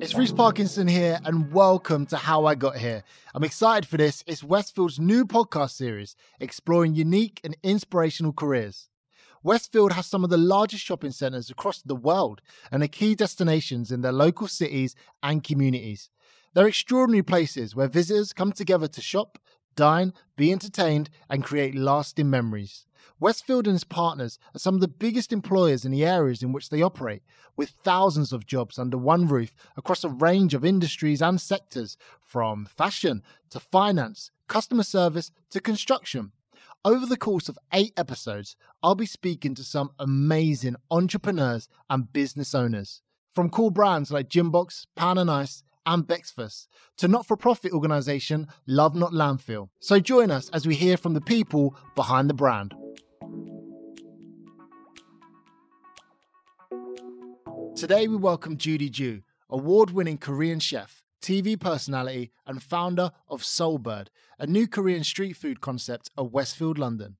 It's Reece Parkinson here, and welcome to How I Got Here. I'm excited for this. It's Westfield's new podcast series exploring unique and inspirational careers. Westfield has some of the largest shopping centres across the world and are key destinations in their local cities and communities. They're extraordinary places where visitors come together to shop, dine, be entertained, and create lasting memories. Westfield and its partners are some of the biggest employers in the areas in which they operate, with thousands of jobs under one roof across a range of industries and sectors, from fashion to finance, customer service to construction. Over the course of eight episodes, I'll be speaking to some amazing entrepreneurs and business owners. From cool brands like Gymbox, Pound and Ice, and Bexfus to not for profit organisation Love Not Landfill. So join us as we hear from the people behind the brand. Today we welcome Judy Joo, award winning Korean chef, TV personality, and founder of Seoul Bird, a new Korean street food concept of Westfield, London.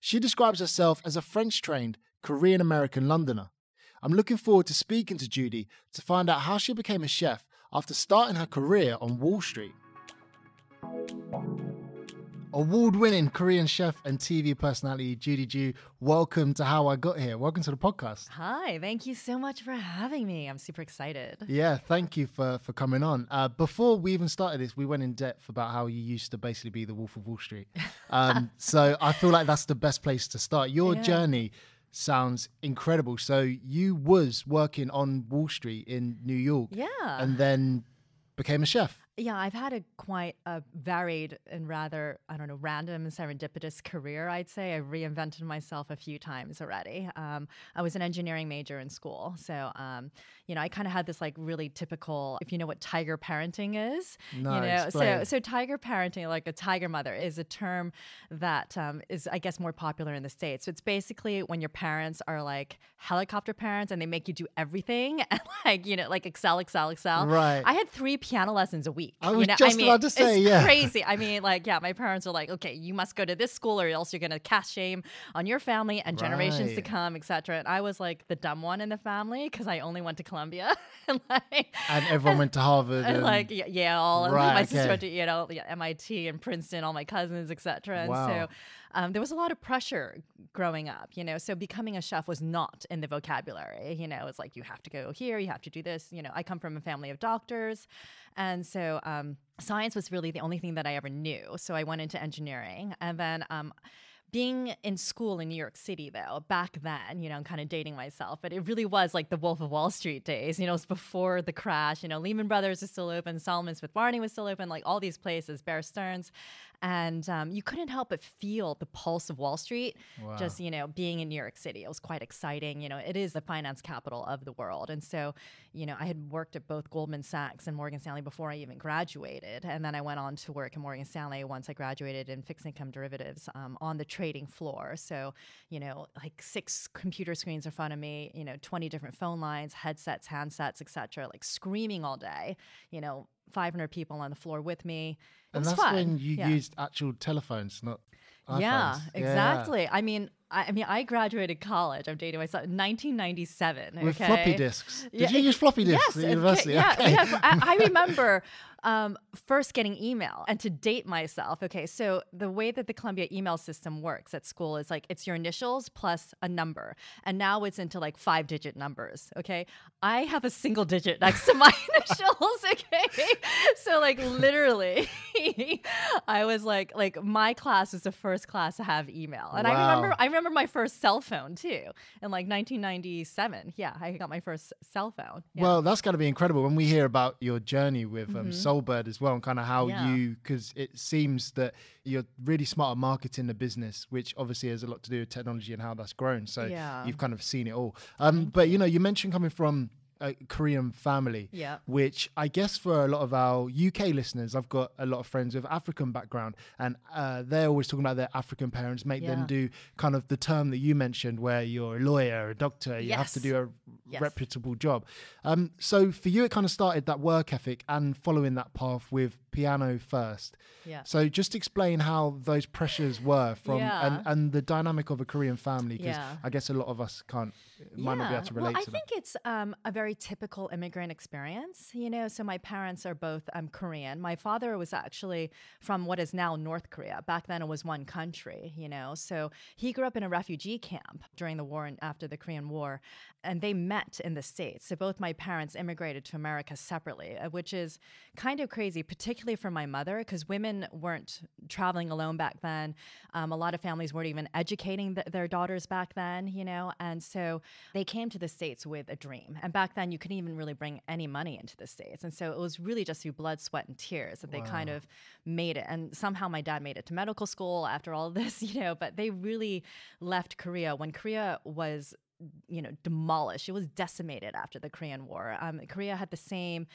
She describes herself as a French trained Korean American Londoner. I'm looking forward to speaking to Judy to find out how she became a chef after starting her career on Wall Street. Award winning Korean chef and TV personality Judy Joo, welcome to How I Got Here. Welcome to the podcast. Hi, thank you so much for having me. I'm super excited. Yeah, thank you for, for coming on. Uh, before we even started this, we went in depth about how you used to basically be the Wolf of Wall Street. Um, so I feel like that's the best place to start. Your Yeah. journey sounds incredible. So you was working on Wall Street in New York Yeah. and then became a chef. Yeah, I've had a quite a varied and rather, I don't know, random and serendipitous career, I'd say. I reinvented myself a few times already. Um, I was an engineering major in school. So, um, you know, I kind of had this like really typical, if you know what tiger parenting is, No, you know, explain. so so tiger parenting, like a tiger mother, is a term that um, is, I guess, more popular in the states. So it's basically when your parents are like helicopter parents and they make you do everything, and like you know, like Excel, Excel, Excel. Right. I had three piano lessons a week. I you was know, just I mean, about to say, it's yeah. crazy. I mean, like, yeah, my parents were like, okay, you must go to this school or else you're gonna cast shame on your family and generations to come, etc. And I was like the dumb one in the family because I only went to Columbia, and like, And everyone went to Harvard. and and- like Yale, and Right, my sister went to you know MIT and Princeton, all my cousins, etc. And Wow. so um, there was a lot of pressure growing up, you know. So becoming a chef was not in the vocabulary, you know. It's like you have to go here, you have to do this. You know, I come from a family of doctors, and so um, science was really the only thing that I ever knew. So I went into engineering, and then. Um, being in school in New York City, though, back then, you know, I'm kind of dating myself, but it really was like the Wolf of Wall Street days. You know, it was before the crash. You know, Lehman Brothers was still open, Salomon Smith Barney was still open, like all these places, Bear Stearns. And um, you couldn't help but feel the pulse of Wall Street Wow. just, you know, being in New York City. It was quite exciting. You know, it is the finance capital of the world. And so, you know, I had worked at both Goldman Sachs and Morgan Stanley before I even graduated. And then I went on to work at Morgan Stanley once I graduated in fixed income derivatives um, on the trading floor. So, you know, like six computer screens in front of me, you know, 20 different phone lines, headsets, handsets, etc., like screaming all day, you know, 500 people on the floor with me. It and was that's fun. when you Yeah. used actual telephones, not iPhones. Yeah, exactly. I mean, I, I mean, I graduated college. I'm dating myself. in 1997. With floppy disks. Did Yeah, you it- use floppy disks yes, at okay, university? Yeah, Okay. yeah. I, I remember um, first getting email and to date myself. Okay, so the way that the Columbia email system works at school is like it's your initials plus a number, and now it's into like five digit numbers. Okay, I have a single digit next to my initials. Okay, so like literally, I was like like my class was the first class to have email, and I remember I remember my first cell phone too in like 1997. Yeah, I got my first cell phone. Yeah. Well, that's got to be incredible when we hear about your journey with um, Seoul Bird as well, and kind of how Mm-hmm. Yeah. you, because it seems that you're really smart at marketing the business, which obviously has a lot to do with technology and how that's grown. So Yeah. you've kind of seen it all. Um, but you know, you mentioned coming from a Korean family, Yeah. which I guess for a lot of our UK listeners, I've got a lot of friends with African background, and uh, they're always talking about their African parents make them do kind of the term that you mentioned, where you're a lawyer, a doctor, you have to do a Yes. reputable job. Um, so for you, it kind of started that work ethic and following that path with piano first. Yeah. So just explain how those pressures were from Yeah. and, and the dynamic of a Korean family because Yeah. I guess a lot of us can't might not be able to relate well, I to think it's um, a very typical immigrant experience. You know, so my parents are both um, Korean. My father was actually from what is now North Korea. Back then, it was one country. You know, so he grew up in a refugee camp during the war and after the Korean War, and they met in the states. So both my parents immigrated to America separately, uh, which is kind of crazy, particularly for my mother, because women weren't traveling alone back then. Um, a lot of families weren't even educating th- their daughters back then. You know, and so they came to the States with a dream. And back then, you couldn't even really bring any money into the States. And so it was really just through blood, sweat, and tears that they kind of made it. And somehow my dad made it to medical school after all this, you know, but they really left Korea when Korea was. You know, demolished. It was decimated after the Korean War. Um, Korea had the same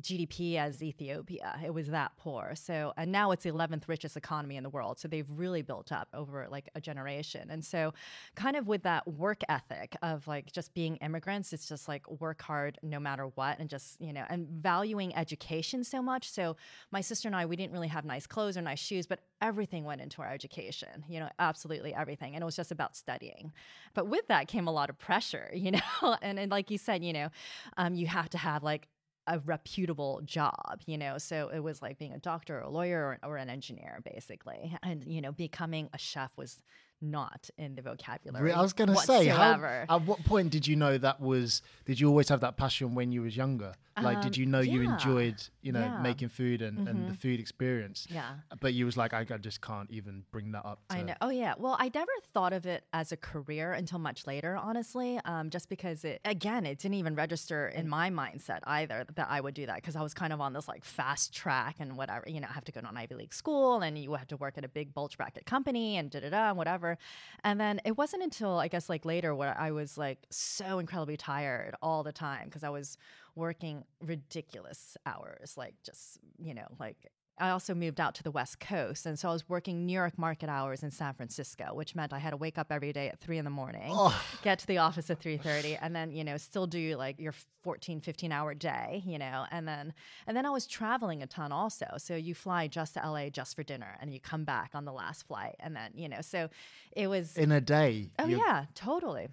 GDP as Ethiopia. It was that poor. So, and now it's the 11th richest economy in the world. So they've really built up over like a generation. And so, kind of with that work ethic of like just being immigrants, it's just like work hard no matter what and just, you know, and valuing education so much. So, my sister and I, we didn't really have nice clothes or nice shoes, but everything went into our education, you know, absolutely everything. And it was just about studying. But with that came a lot of pressure, you know, and, and like you said, you know, um, you have to have like a reputable job, you know. So it was like being a doctor or a lawyer or, or an engineer, basically. And, you know, becoming a chef was not in the vocabulary. I was going to say, how, at what point did you know that was? Did you always have that passion when you was younger? Like, did Um, you know you enjoyed, you know, Yeah. Mm-hmm. making food and, and the food experience? Yeah. But you was like, I, I just can't even bring that up. To, I know. Oh yeah. Well, I never thought of it as a career until much later, honestly. Um, just because it, again, it didn't even register in my mindset either that I would do that because I was kind of on this like fast track and whatever. You know, I have to go to an Ivy League school and you have to work at a big bulge bracket company and da da da and whatever. And then it wasn't until I guess like later where I was like so incredibly tired all the time because I was working ridiculous hours, like just you know like I also moved out to the West Coast. And so I was working New York market hours in San Francisco, which meant I had to wake up every day at three in the morning, Oh. get to the office at 3.30 and then, you know, still do like your 14, 15 hour day, you know, and then, and then I was traveling a ton also. So you fly just to LA just for dinner and you come back on the last flight. And then, you know, so it was, in a day. oh yeah, totally.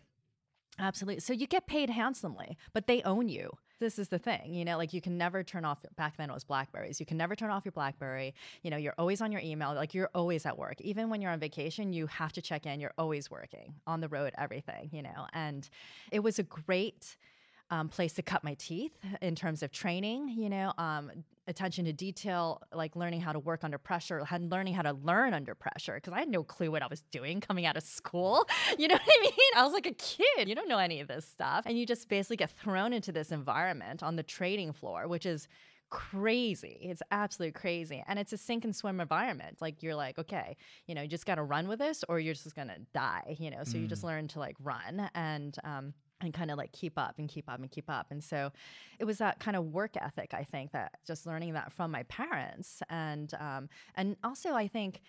Absolutely. So you get paid handsomely, but they own you. This is the thing, you know, like you can never turn off back then it was Blackberries. You can never turn off your Blackberry. You know, you're always on your email, like you're always at work. Even when you're on vacation, you have to check in. You're always working on the road, everything, you know. And it was a great um, place to cut my teeth in terms of training, you know, um, attention to detail, like learning how to work under pressure, learning how to learn under pressure, because I had no clue what I was doing coming out of school. You know what I mean? I was like a kid. You don't know any of this stuff. And you just basically get thrown into this environment on the trading floor, which is crazy. It's absolutely crazy. And it's a sink and swim environment. Like you're like, okay, you know, you just got to run with this or you're just going to die, you know? So you just learn to like run and, um, and kind of like keep up and keep up and keep up. And so it was that kind of work ethic, I think, that just learning that from my parents. And, um, and also, I think,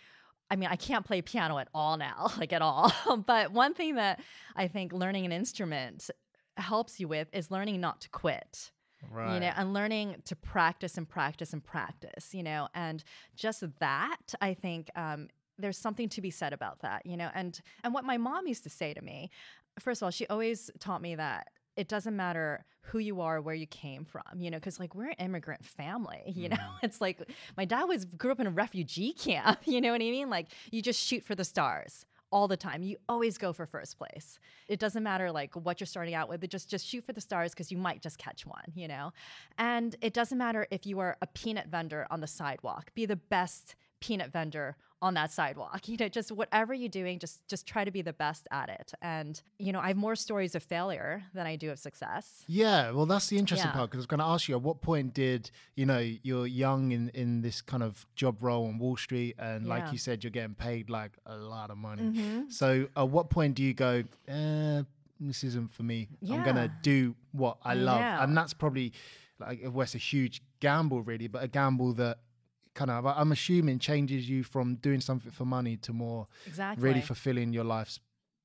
I mean, I can't play piano at all now, like at all. but one thing that I think learning an instrument helps you with is learning not to quit Right. you know and learning to practice and practice and practice you know and just that i think um, there's something to be said about that you know and and what my mom used to say to me first of all she always taught me that it doesn't matter who you are where you came from you know because like we're an immigrant family you know mm-hmm. it's like my dad was grew up in a refugee camp you know what i mean like you just shoot for the stars all the time. You always go for first place. It doesn't matter like what you're starting out with. It just just shoot for the stars because you might just catch one, you know. And it doesn't matter if you are a peanut vendor on the sidewalk. Be the best peanut vendor on that sidewalk. You know, just whatever you're doing, just just try to be the best at it. And you know, I have more stories of failure than I do of success. Yeah, well, that's the interesting Yeah. part because I was going to ask you at what point did you know you're young in in this kind of job role on Wall Street, and like you said, you're getting paid like a lot of money. Mhm. So at what point do you go, eh, this isn't for me? I'm gonna do what I love, and that's probably like well, it's a huge gamble, really, but a gamble that kind of I'm assuming changes you from doing something for money to more Exactly. really fulfilling your life's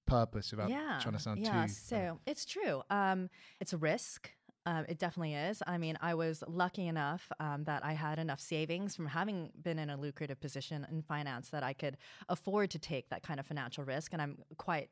purpose without yeah, trying to sound yeah. too. So it's true. Um, it's a risk. Um, it definitely is. I mean, I was lucky enough um, that I had enough savings from having been in a lucrative position in finance that I could afford to take that kind of financial risk. And I'm quite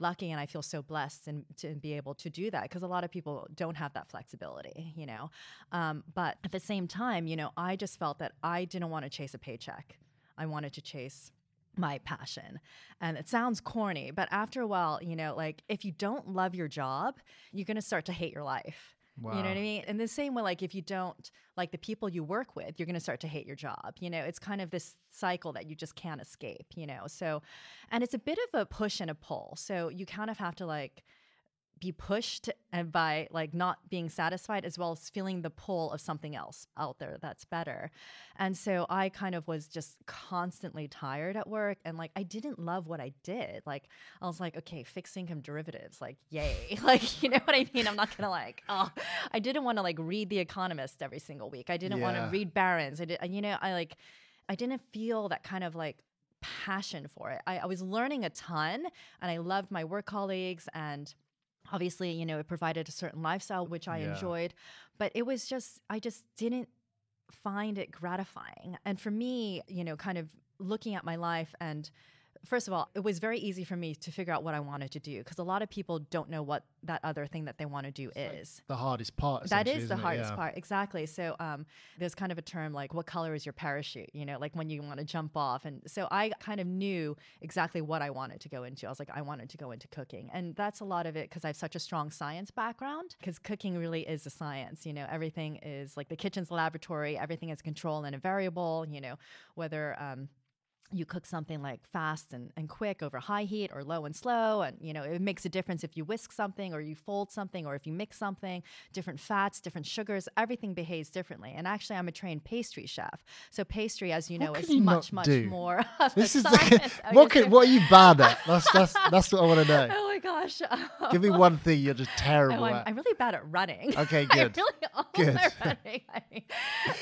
lucky and I feel so blessed and to be able to do that because a lot of people don't have that flexibility, you know. Um, but at the same time, you know, I just felt that I didn't want to chase a paycheck. I wanted to chase my passion. And it sounds corny, but after a while, you know, like if you don't love your job, you're going to start to hate your life. Wow. You know what I mean? And the same way, like if you don't like the people you work with, you're going to start to hate your job. You know, it's kind of this cycle that you just can't escape, you know? So, and it's a bit of a push and a pull. So you kind of have to like, be pushed and by like not being satisfied as well as feeling the pull of something else out there that's better. And so I kind of was just constantly tired at work and like I didn't love what I did. Like I was like, okay, fixed income derivatives, like yay. like you know what I mean? I'm not gonna like, oh I didn't want to like read The Economist every single week. I didn't want to read Barron's. I did uh, you know, I like I didn't feel that kind of like passion for it. I, I was learning a ton and I loved my work colleagues and obviously, you know, it provided a certain lifestyle which I Yeah. enjoyed, but it was just I just didn't find it gratifying. And for me, you know, kind of looking at my life and First of all, it was very easy for me to figure out what I wanted to do because a lot of people don't know what that other thing that they want to do is. the hardest part. That is the hardest Yeah. part, exactly. So um, there's kind of a term like, "What color is your parachute?" You know, like when you want to jump off. And so I kind of knew exactly what I wanted to go into. I was like, I wanted to go into cooking, and that's a lot of it because I have such a strong science background. Because cooking really is a science. You know, everything is like the kitchen's laboratory. Everything is control and a variable. You know, whether um, you cook something like fast and, and quick over high heat or low and slow and you know it makes a difference if you whisk something or you fold something or if you mix something different fats different sugars everything behaves differently and actually i'm a trained pastry chef so pastry as you know is you much much do? more of This is science. Oh, what can, what are you bad at? That's that's that's what I want to know. oh my gosh Give me one thing you're just terrible Oh, I'm, at. I'm really bad at running. Okay, I'm good. really Good. at running. I mean,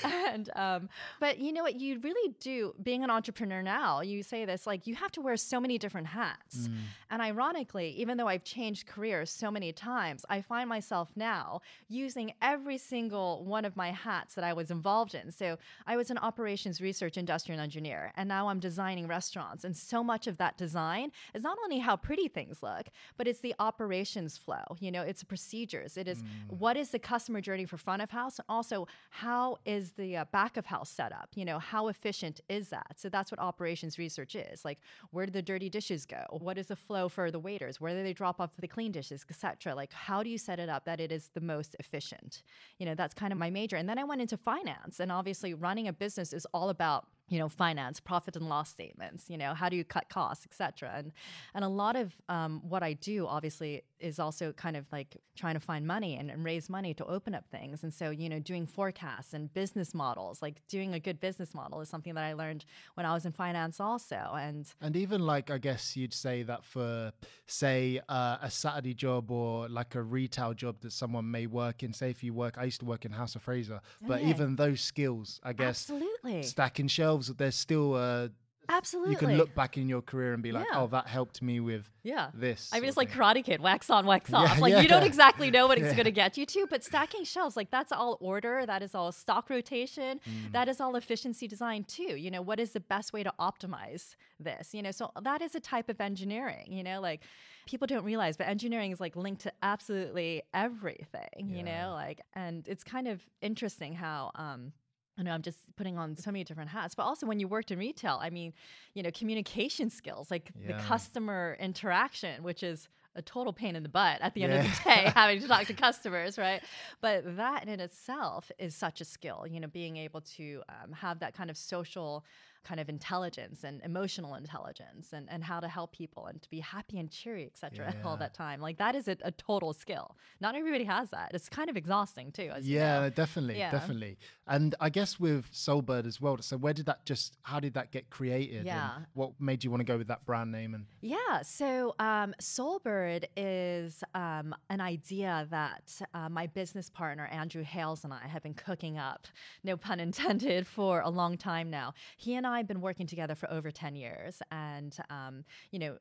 and um, but you know what? You really do. Being an entrepreneur now, you say this like you have to wear so many different hats. Mm. And ironically, even though I've changed careers so many times, I find myself now using every single one of my hats that I was involved in. So I was an operations research industrial engineer, and now I'm designing restaurants. And so much of that design is not only how pretty things look, but it's the operations flow. You know, it's procedures. It is what is the customer journey for front of house, and also how is the uh, back of house set up. You know, how efficient is that? So that's what operations research is. Like, where do the dirty dishes go? What is the flow for the waiters? Where do they drop off the clean dishes, etc. Like, how do you set it up that it is the most efficient? You know, that's kind of my major. And then I went into finance, and obviously, running a business is all about you know finance profit and loss statements you know how do you cut costs etc and and a lot of um, what i do obviously is also kind of like trying to find money and, and raise money to open up things. And so you know doing forecasts and business models like doing a good business model is something that i learned when i was in finance also. And And even like, I guess you'd say that for, say, uh, a Saturday job or like a retail job that someone may work in. Say, if you work, I used to work in House of Fraser, but even those skills, I guess, absolutely. stacking shelves, there's still uh, absolutely you can look back in your career and be like, Yeah. oh, that helped me with yeah this. I mean, it's like thing. Karate Kid, wax on, wax off. Yeah, like you don't exactly know what it's Yeah. going to get you to, but stacking shelves, like that's all order, that is all stock rotation, Mm. that is all efficiency design too. You know, what is the best way to optimize this? You know, so that is a type of engineering. You know, like people don't realize, but engineering is like linked to absolutely everything. You know, like, and it's kind of interesting how. um I know I'm just putting on so many different hats, but also when you worked in retail, I mean, you know, communication skills, like the customer interaction, which is a total pain in the butt at the end of the day, having to talk to customers, right? But that in itself is such a skill, you know, being able to um, have that kind of social kind of intelligence and emotional intelligence and, and how to help people and to be happy and cheery, et cetera, all that time. Like that is a, a total skill. Not everybody has that. It's kind of exhausting too, as yeah, you know. definitely, Yeah. definitely. And I guess with Seoul Bird as well. So where did that just? How did that get created? Yeah. what made you want to go with that brand name? And Yeah, so um, Seoul Bird is um, an idea that uh, my business partner Andrew Hales and I have been cooking up, no pun intended, for a long time now. He and I have been working together for over ten years, and um, you know.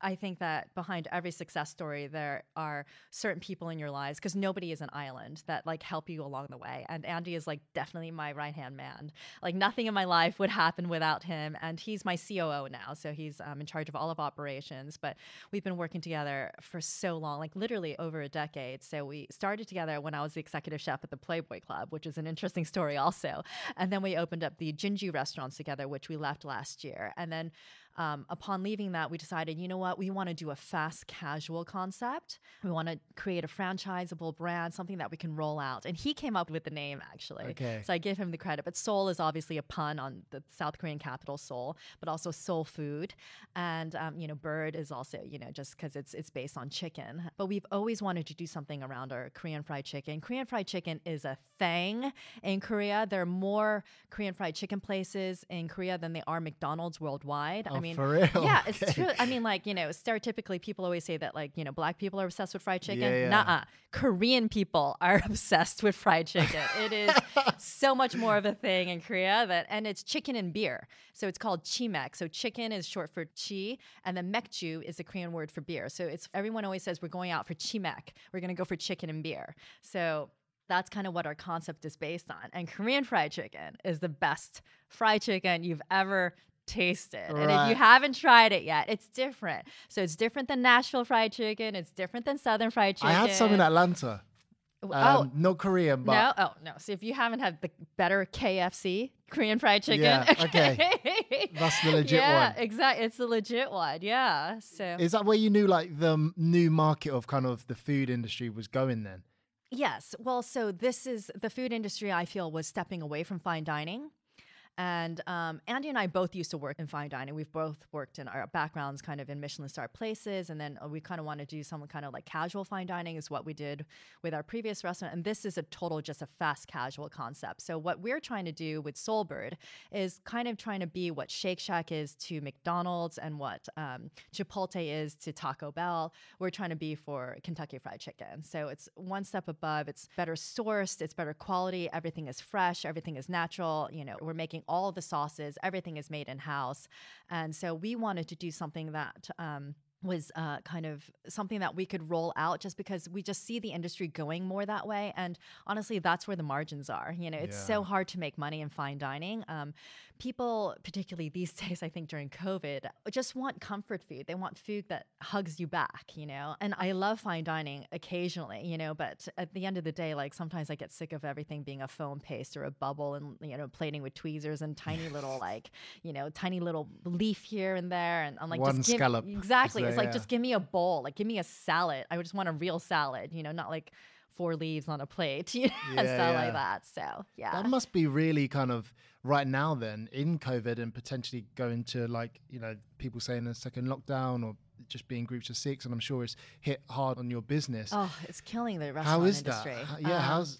I think that behind every success story, there are certain people in your lives because nobody is an island that like help you along the way. And Andy is like definitely my right hand man. Like nothing in my life would happen without him. And he's my COO now. So he's um, in charge of all of operations. But we've been working together for so long, like literally over a decade. So we started together when I was the executive chef at the Playboy Club, which is an interesting story also. And then we opened up the Jinjuu restaurants together, which we left last year. And then um, upon leaving that, we decided, you know what, we want to do a fast casual concept. We want to create a franchisable brand, something that we can roll out. And he came up with the name actually. Okay. So I give him the credit. But Seoul is obviously a pun on the South Korean capital Seoul, but also soul food. And um, you know, bird is also you know just because it's it's based on chicken. But we've always wanted to do something around our Korean fried chicken. Korean fried chicken is a thing in Korea. There are more Korean fried chicken places in Korea than there are McDonald's worldwide. I mean, for real? yeah, it's Okay. true. I mean, like you know, stereotypically, people always say that like you know, black people are obsessed with fried chicken. Yeah, yeah. Nuh-uh. Korean people are obsessed with fried chicken. it is so much more of a thing in Korea that, and it's chicken and beer. So it's called chimek. So chicken is short for chi, and then mekju is the Korean word for beer. So it's everyone always says we're going out for chimek. We're going to go for chicken and beer. So that's kind of what our concept is based on. And Korean fried chicken is the best fried chicken you've ever tasted. And if you haven't tried it yet, it's different. So it's different than Nashville fried chicken. It's different than Southern fried chicken. I had some in Atlanta. Um, oh, no Korean, but no, oh no. So if you haven't had the better KFC Korean fried chicken, Yeah, okay. That's the legit yeah, one. Yeah, exactly. It's the legit one. Yeah. So is that where you knew like the m- new market of kind of the food industry was going then? Yes. Well, so this is the food industry, I feel, was stepping away from fine dining. And um, Andy and I both used to work in fine dining. We've both worked in our backgrounds kind of in Michelin star places. And then uh, we kind of want to do some kind of like casual fine dining, is what we did with our previous restaurant. And this is a total, just a fast casual concept. So, what we're trying to do with Seoul Bird is kind of trying to be what Shake Shack is to McDonald's and what um, Chipotle is to Taco Bell. We're trying to be for Kentucky Fried Chicken. So it's one step above. It's better sourced. It's better quality. Everything is fresh. Everything is natural. You know, we're making all the sauces. Everything is made in house. And so we wanted to do something that. Um, was uh, kind of something that we could roll out just because we just see the industry going more that way. And honestly, that's where the margins are. You know, it's so hard to make money in fine dining. Um, people, particularly these days, I think during COVID, just want comfort food. They want food that hugs you back, you know? And I love fine dining occasionally, you know, but at the end of the day, like sometimes I get sick of everything being a foam paste or a bubble and, you know, plating with tweezers and tiny little, like, you know, tiny little leaf here and there. And I'm like, One just give, scallop Exactly. Like, yeah. just give me a bowl, like, give me a salad. I would just want a real salad, you know, not like four leaves on a plate, you know, and Yeah, stuff yeah. like that. So, yeah. That must be really kind of right now then in COVID and potentially going to like, you know, people saying a second lockdown or just being groups of six. And I'm sure it's hit hard on your business. Oh, it's killing the restaurant How is industry. that? Yeah, Um, how's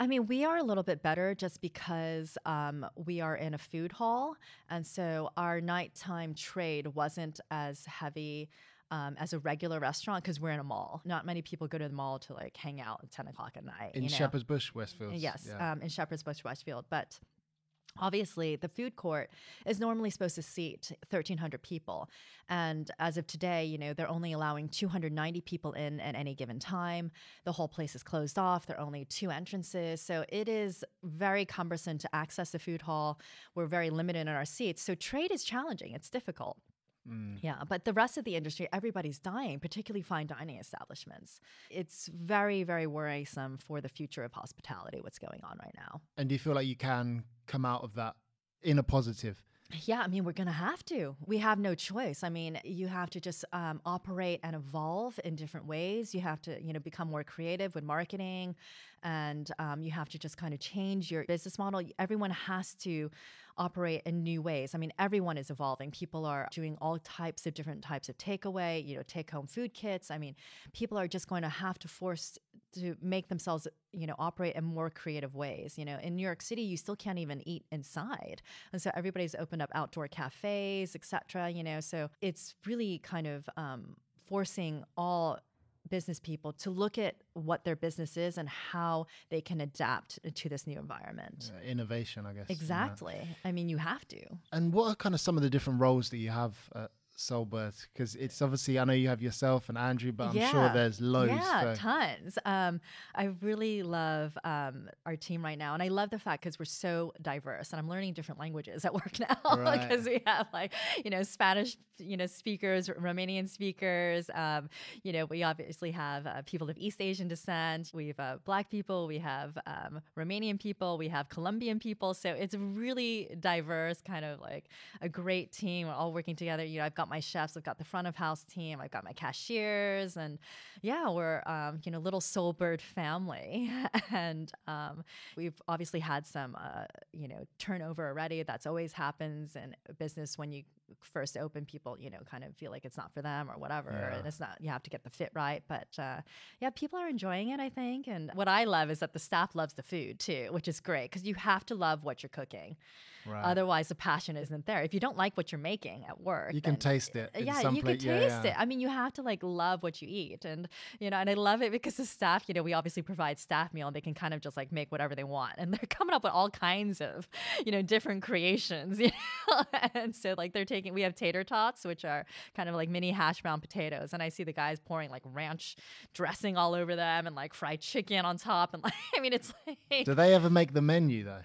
I mean, we are a little bit better just because um, we are in a food hall, and so our nighttime trade wasn't as heavy. Um, as a regular restaurant, because we're in a mall. Not many people go to the mall to like hang out at 10 o'clock at night. in you know? Shepherd's Bush, Westfield? Yes, Yeah. um, in Shepherd's Bush, Westfield. But obviously, the food court is normally supposed to seat 1,300 people. And as of today, you know, they're only allowing 290 people in at any given time. The whole place is closed off. There are only two entrances. So it is very cumbersome to access the food hall. We're very limited in our seats. So trade is challenging, it's difficult. Mm. Yeah, but the rest of the industry, everybody's dying, particularly fine dining establishments. It's very, very worrisome for the future of hospitality, what's going on right now. And do you feel like you can come out of that in a positive? Yeah, I mean, we're going to have to. We have no choice. I mean, you have to just um, operate and evolve in different ways. You have to, you know, become more creative with marketing, and um, you have to just kind of change your business model. Everyone has to operate in new ways. I mean, everyone is evolving. People are doing all types of different types of takeaway, you know, take home food kits. I mean, people are just going to have to force to make themselves, you know, operate in more creative ways. You know, in New York City, you still can't even eat inside. And so everybody's opened up outdoor cafes, etc. you know, so it's really kind of um, forcing all business people to look at what their business is and how they can adapt to this new environment. Uh, innovation, I guess. Exactly. I mean, you have to. And what are kind of some of the different roles that you have at Seoul Bird? Because it's obviously I know you have yourself and Andrew, but I'm Yeah. sure there's loads. Yeah, for, tons. Um, I really love um, our team right now, and I love the fact because we're so diverse, and I'm learning different languages at work now Right. because we have like you know Spanish, you know speakers, Romanian speakers. Um, you know, we obviously have uh, people of East Asian descent. We have uh, Black people. We have um, Romanian people. We have Colombian people. So it's really diverse, kind of like a great team. We're all working together. You know, I've got my chefs. I've got the front of house team. I've got my cashiers, and yeah, we're um, you know little Seoul Bird family, and um, we've obviously had some uh, you know turnover already. That's always happens in business when you first open. People you know kind of feel like it's not for them or whatever, Yeah. and it's not. You have to get the fit right, but uh, yeah, people are enjoying it. I think, and what I love is that the staff loves the food too, which is great because you have to love what you're cooking. Right. Otherwise, the passion isn't there. If you don't like what you're making at work, you can then- taste it. in yeah, some you can yeah, taste yeah. it. I mean, you have to like love what you eat, and you know, and I love it because the staff, you know, we obviously provide staff meal, and they can kind of just like make whatever they want, and they're coming up with all kinds of, you know, different creations, you know, and so like they're taking. We have tater tots, which are kind of like mini hash brown potatoes, and I see the guys pouring like ranch dressing all over them, and like fried chicken on top, and like I mean, it's like Do they ever make the menu though?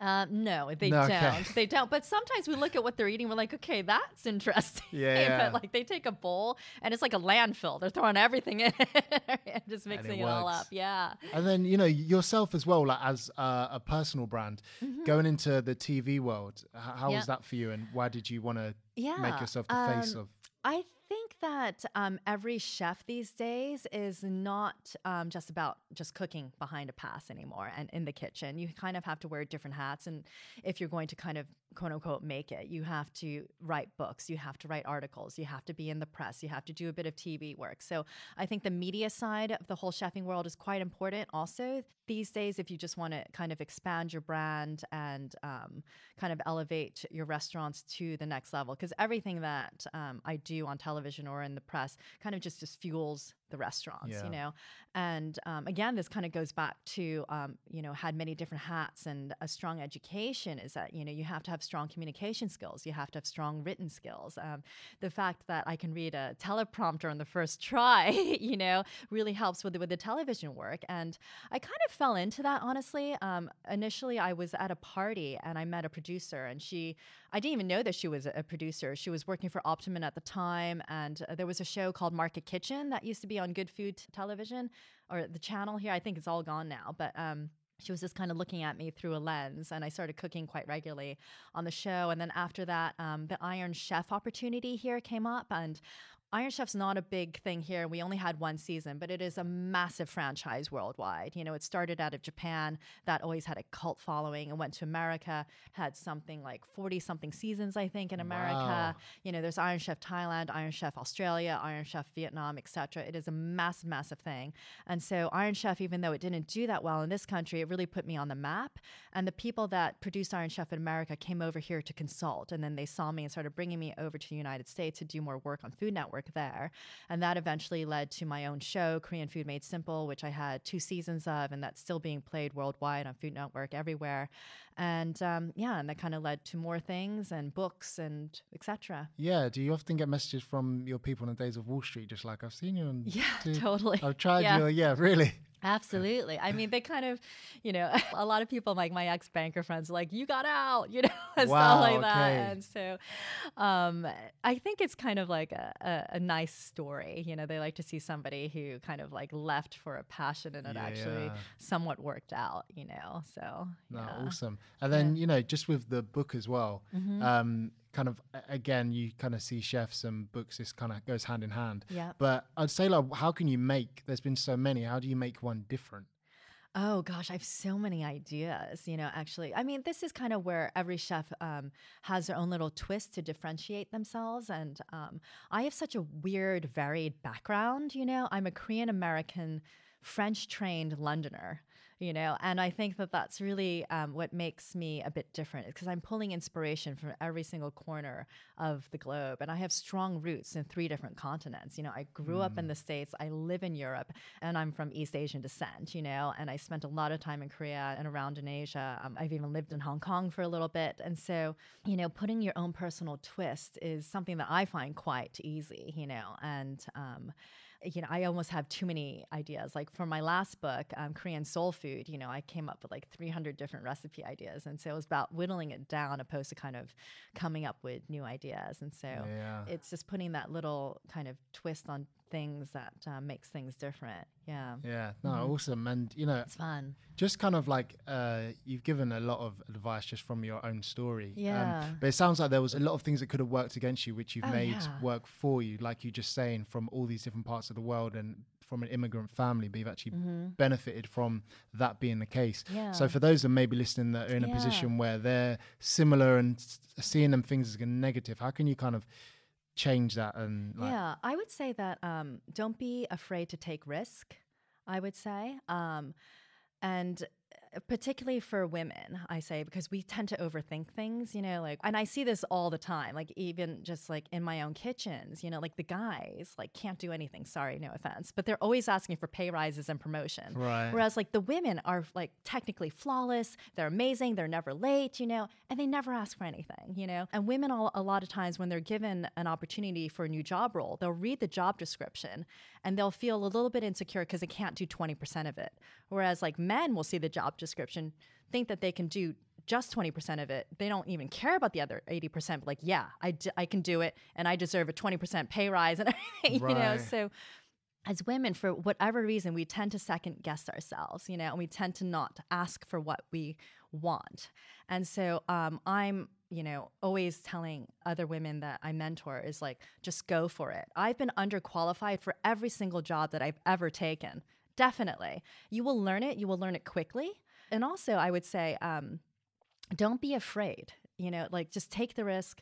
Um, no, they No, don't. They don't. But sometimes we look at what they're eating. We're like, okay, that's interesting. Yeah, but like they take a bowl and it's like a landfill. They're throwing everything in it and just And it mixing it, all up. Yeah. And then you know yourself as well, like as uh, a personal brand, going into the TV world. How Mm-hmm. Yeah. was that for you, and why did you want to Yeah. make yourself the face um, of? I think that um, every chef these days is not um, just about just cooking behind a pass anymore and in the kitchen. You kind of have to wear different hats. And if you're going to kind of quote unquote make it, you have to write books, you have to write articles, you have to be in the press, you have to do a bit of TV work. So I think the media side of the whole chefing world is quite important also these days if you just want to kind of expand your brand and um, kind of elevate your restaurants to the next level because everything that um, i do on television or in the press kind of just, just fuels the restaurants Yeah. you know? And um, again this kind of goes back to um, you know had many different hats and a strong education is that you know you have to have strong communication skills. You have to have strong written skills. Um, the fact that i can read a teleprompter on the first try you know really helps with the, with the television work. And i kind of fell into that honestly. Um, initially i was at a party and i met a producer and she i didn't even know that she was a a producer. She was working for Optomen at the time and uh, there was a show called market kitchen that used to be on good food television or the channel here i think it's all gone now but um she was just kind of looking at me through a lens and i started cooking quite regularly on the show and then after that um, the iron chef opportunity here came up and Iron Chef's not a big thing here. We only had one season, but it is a massive franchise worldwide. You know, it started out of Japan, that always had a cult following, and went to America, had something like 40 something seasons, I think, in America. Wow. You know, there's Iron Chef Thailand, Iron Chef Australia, Iron Chef Vietnam, etc. It is a massive, massive thing. And so Iron Chef, even though it didn't do that well in this country, it really put me on the map. And the people that produced Iron Chef in America came over here to consult, and then they saw me and started bringing me over to the United States to do more work on Food Network there. And that eventually led to my own show, Korean Food Made Simple, which I had two seasons of, and that's still being played worldwide on Food Network everywhere. And um, yeah, and that kind of led to more things and books and etc. Yeah. Do you often get messages from your people on the days of Wall Street, just like I've seen you And Yeah, totally. I've tried Yeah. your. Yeah, really. Absolutely. I mean, they kind of, you know, a lot of people, like my ex banker friends, like, you got out, you know, and Wow, stuff like that. And so um, I think it's kind of like a, a, a nice story. You know, they like to see somebody who kind of like left for a passion and it actually somewhat worked out, you know. So, No, yeah. awesome. And then you know, just with the book as well, Mm-hmm. um, kind of again, you kind of see chefs and books. This kind of goes hand in hand. Yeah. But I'd say, like, how can you make? There's been so many. How do you make one different? Oh gosh, I have so many ideas. You know, actually, I mean, this is kind of where every chef um, has their own little twist to differentiate themselves. And um, I have such a weird, varied background. You know, I'm a Korean American, French trained Londoner. You know and i think that that's really um, what makes me a bit different because i'm pulling inspiration from every single corner of the globe and i have strong roots in three different continents you know i grew mm. up in mm. the states i live in europe and i'm from east asian descent you know and i spent a lot of time in korea and around in asia um, i've even lived in hong kong for a little bit and so you know putting your own personal twist is something that i find quite easy you know and um, you know, I almost have too many ideas. Like for my last book, um, Korean Soul Food, you know, I came up with like 300 different recipe ideas. And so it was about whittling it down opposed to kind of coming up with new ideas. And so yeah. it's just putting that little kind of twist on things that uh, makes things different. Yeah. Yeah. No, mm-hmm. awesome. And you know, it's fun. Just kind of like uh, you've given a lot of advice just from your own story. Um, yeah. Um, but it sounds like there was a lot of things that could have worked against you, which you've oh, made yeah. work for you. Like you just saying from all these different parts of the world and from an immigrant family, but you've actually mm-hmm. benefited from that being the case. Yeah. So for those that may be listening that are in a position where they're similar and seeing them things as a negative, how can you kind of change that and like yeah i would say that um, don't be afraid to take risk i would say um, and particularly for women, I say, because we tend to overthink things, you know, like, and I see this all the time, like, even just like in my own kitchens, you know, like the guys, like, can't do anything. Sorry, no offense, but they're always asking for pay rises and promotion. Right. Whereas, like, the women are like technically flawless, they're amazing, they're never late, you know, and they never ask for anything, you know. And women, all, a lot of times, when they're given an opportunity for a new job role, they'll read the job description and they'll feel a little bit insecure because they can't do 20% of it. Whereas, like, men will see the job description, think that they can do just 20% of it. They don't even care about the other 80%. But like, yeah, I, d- I can do it and I deserve a 20% pay rise and everything, right. you know? So as women, for whatever reason, we tend to second guess ourselves, you know, and we tend to not ask for what we want. And so um, I'm, you know, always telling other women that I mentor is like, just go for it. I've been underqualified for every single job that I've ever taken. Definitely. You will learn it, you will learn it quickly. And also, I would say, um, don't be afraid. You know, like just take the risk,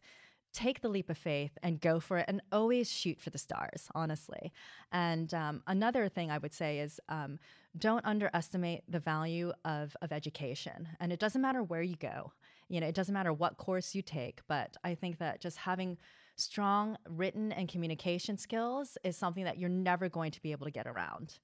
take the leap of faith, and go for it, and always shoot for the stars. Honestly. And um, another thing I would say is, um, don't underestimate the value of of education. And it doesn't matter where you go. You know, it doesn't matter what course you take. But I think that just having strong written and communication skills is something that you're never going to be able to get around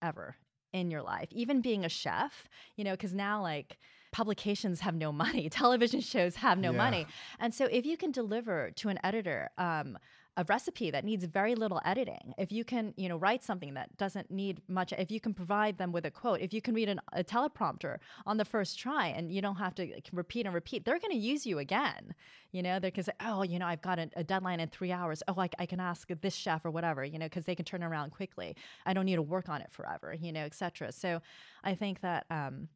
ever in your life, even being a chef, you know, because now like publications have no money, television shows have no yeah. money. And so if you can deliver to an editor, um, a recipe that needs very little editing. If you can you know write something that doesn't need much if you can provide them with a quote if you can read an, a teleprompter on the first try and you don't have to repeat and repeat they're going to use you again. You know they're going to say oh you know i've got a, a deadline in three hours. Oh I, I can ask this chef or whatever you know because they can turn around quickly. I don't need to work on it forever you know etc so i think that um,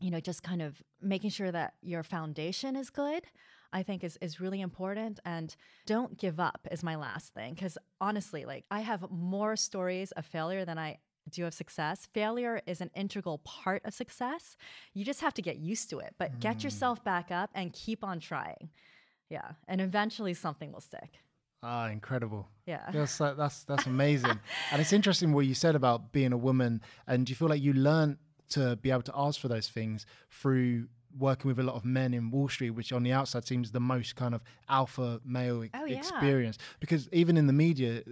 you know just kind of making sure that your foundation is good I think is is really important and don't give up is my last thing cuz honestly like I have more stories of failure than I do of success. Failure is an integral part of success. You just have to get used to it, but mm. get yourself back up and keep on trying. Yeah, and eventually something will stick. Ah, incredible. Yeah. That's that's that's amazing. and it's interesting what you said about being a woman and do you feel like you learned to be able to ask for those things through working with a lot of men in Wall Street, which on the outside seems the most kind of alpha male oh, experience. Because even in the media,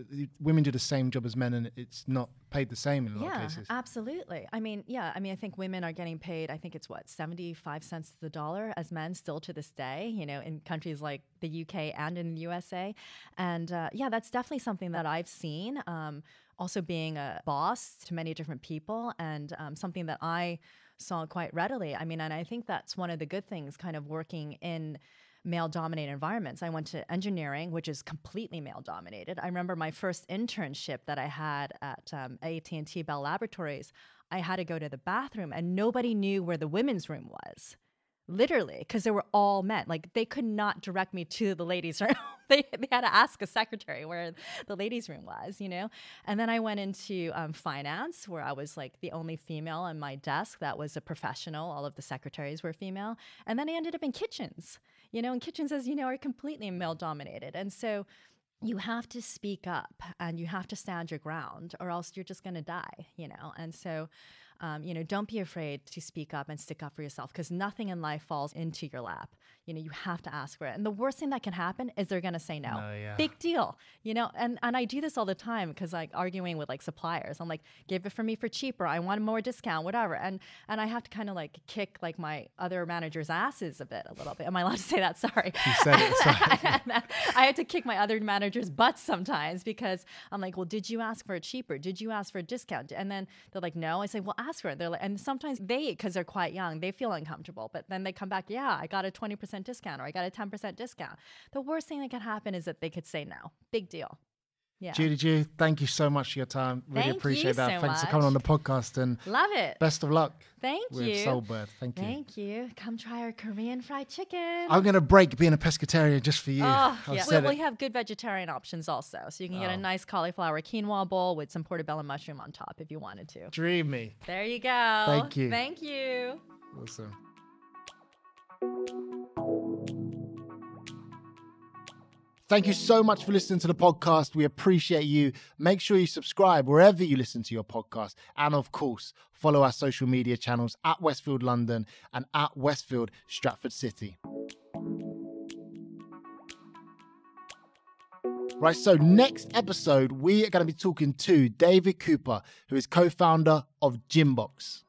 women do the same job as men, and it's not paid the same in a yeah, lot of cases. Absolutely. I mean, yeah. I mean, I think women are getting paid. I think it's what seventy five cents to the dollar as men still to this day. You know, in countries like the UK and in the USA, and uh, yeah, that's definitely something that I've seen. Um, also, being a boss to many different people, and um, something that I saw quite readily. I mean, and I think that's one of the good things kind of working in male dominated environments. I went to engineering, which is completely male dominated. I remember my first internship that I had at um, AT&T Bell Laboratories. I had to go to the bathroom and nobody knew where the women's room was literally because they were all men. Like they could not direct me to the ladies room. They, they had to ask a secretary where the ladies room was you know? And then i went into um, finance where i was like the only female on my desk that was a professional. All of the secretaries were female. And then i ended up in kitchens you know? And kitchens as you know are completely male dominated. And so you have to speak up and you have to stand your ground or else you're just going to die you know? And so um, you know, don't be afraid to speak up and stick up for yourself because nothing in life falls into your lap. You know, you have to ask for it. And the worst thing that can happen is they're going to say no. No, yeah. Big deal. You know, and, and I do this all the time because like arguing with like suppliers. I'm like, give it for me for cheaper. I want more discount, whatever. And and I have to kind of like kick like my other managers' asses a bit, a little bit. Am I allowed to say that? Sorry. You said it, sorry. I had to kick my other managers' butts sometimes because I'm like, well, did you ask for it cheaper? Did you ask for a discount? And then they're like, no. I say, well, ask for it. They're like, and sometimes they, because they're quite young, they feel uncomfortable. But then they come back, yeah, I got a 20% discount or I got a 10% discount. The worst thing that could happen is that they could say no. Big deal. Yeah. Judy Joo, thank you so much for your time. Really Thank appreciate that. so Thanks for coming on the podcast and Love it. best of luck Thank with you. Seoul Bird. Thank you. Thank you. Come try our Korean fried chicken. I'm going to break being a pescatarian just for you. Oh, yeah. Well, we have good vegetarian options also. So you can get Oh. a nice cauliflower quinoa bowl with some portobello mushroom on top if you wanted to. Dreamy. There you go. Thank you. Thank you. Awesome. Thank you so much for listening to the podcast. We appreciate you. Make sure you subscribe wherever you listen to your podcast. And of course, follow our social media channels at Westfield London and at Westfield Stratford City. Right, so next episode, we are going to be talking to David Cooper, who is co founder of Gymbox.